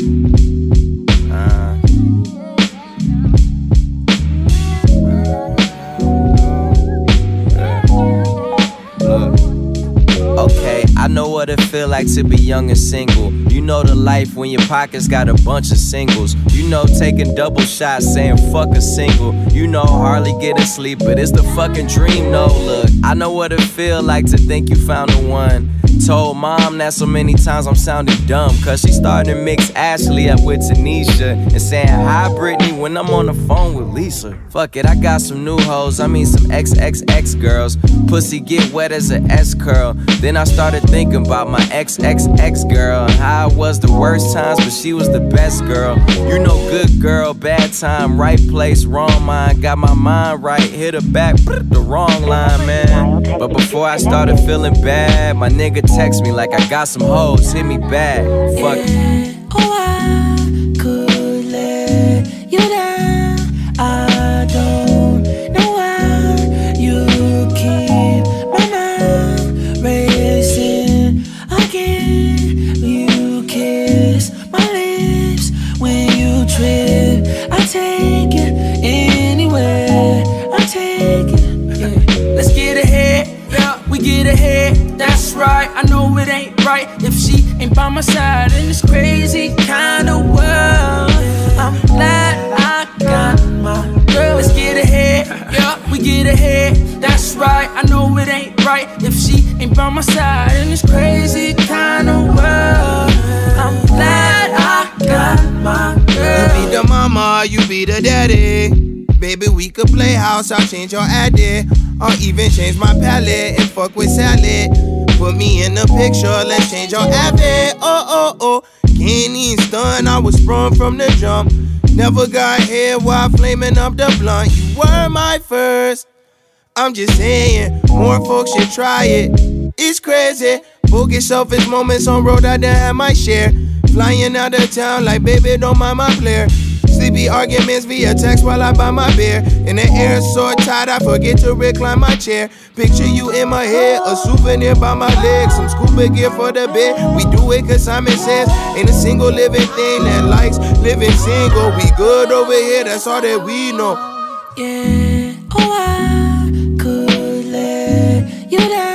Uh. I know what it feel like to be young and single. You know the life when your pockets got a bunch of singles. You know taking double shots saying fuck a single. You know hardly getting sleep, but it's the fucking dream. No, look, I know what it feel like to think you found the one. Told mom that so many times I'm sounding dumb. Cause she started to mix Ashley up with Tanisha. And saying hi, Brittany, when I'm on the phone with Lisa. Fuck it, I got some new hoes. I mean, some XXX girls. Pussy get wet as an S curl. Then I started thinking about my XXX girl. And how I was the worst times, but she was the best girl. You know, good girl, bad time, right place, wrong mind. Got my mind right, hit her back, the wrong line, man. But before I started feeling bad, my nigga text me like I got some hoes, hit me back. Fuck it. Oh, I could let you down. Ain't right if she ain't by my side in this crazy kind of world. I'm glad I got my girl. Let's get ahead, yeah, we get ahead. That's right, I know it ain't right if she ain't by my side in this crazy kind of world. I'm glad I got my girl. You be the mama, you be the daddy. Baby, we could play house, I'll change your addy. Or even change my palette and fuck with salad. Put me in the picture, let's change your habit. Oh, oh, oh. Can't stun, I was sprung from the jump. Never got here while flaming up the blunt. You were my first. I'm just saying, more folks should try it. It's crazy. Bogus selfish moments on road I done had my share. Flying out of town like baby, don't mind my player. Sleepy arguments via text while I buy my beer. In the air so tight, I forget to recline my chair. Picture you in my head, a souvenir by my legs. Some scuba gear for the bed. We do it cause Simon says, ain't a single living thing that likes living single. We good over here, that's all that we know. Yeah, oh, I could let you down.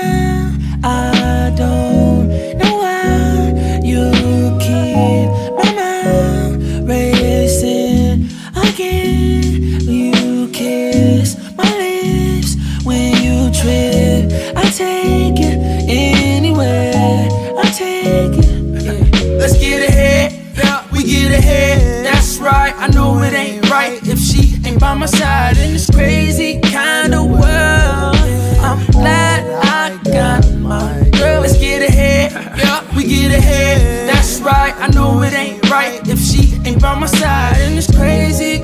When you trip. I take it anywhere. I take it. Yeah. Let's get ahead, yeah, we get ahead. That's right, I know it ain't right if she ain't by my side in this crazy kind of world. I'm glad I got my girl. Let's get ahead, yeah, we get ahead. That's right, I know it ain't right if she ain't by my side in this crazy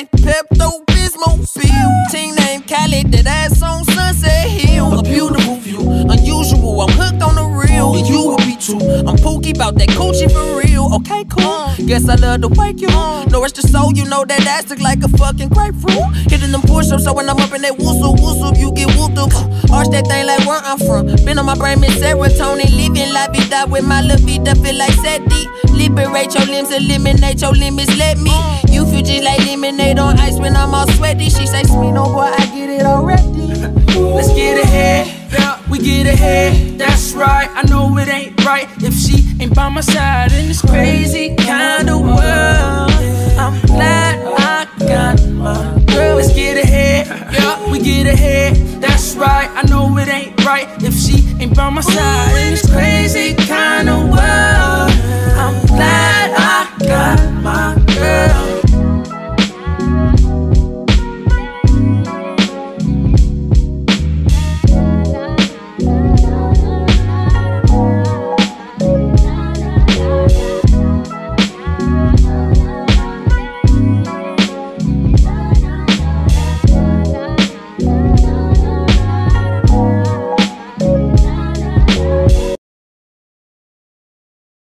caddy, Pepto Bismol pill. Team name Cali, that ass on Sunset Hill. A beautiful view, unusual. I'm hooked on the real, you will be too. I'm pooky about that coochie for real. Okay, cool. Guess I love to wake you. No rest your soul, you know that ass look like a fucking grapefruit. Hitting them push-ups, so when I'm up in that whoosoo whoosoo, you get whooped up. Arch that thing like where I'm from. Been on my brain, miss serotonin, living la vida with my la vida, feel like Seti. Liberate your limbs, eliminate your limits, let me. You feel just like lemonade on ice when I'm all sweaty. She say, sweet, no boy, I get it already. Let's get ahead, get ahead. That's right, I know it ain't right if she ain't by my side in this crazy kind of world. I'm glad I got my girl. Let's get ahead, yeah, we get ahead. That's right, I know it ain't right if she ain't by my side in this crazy kind of world.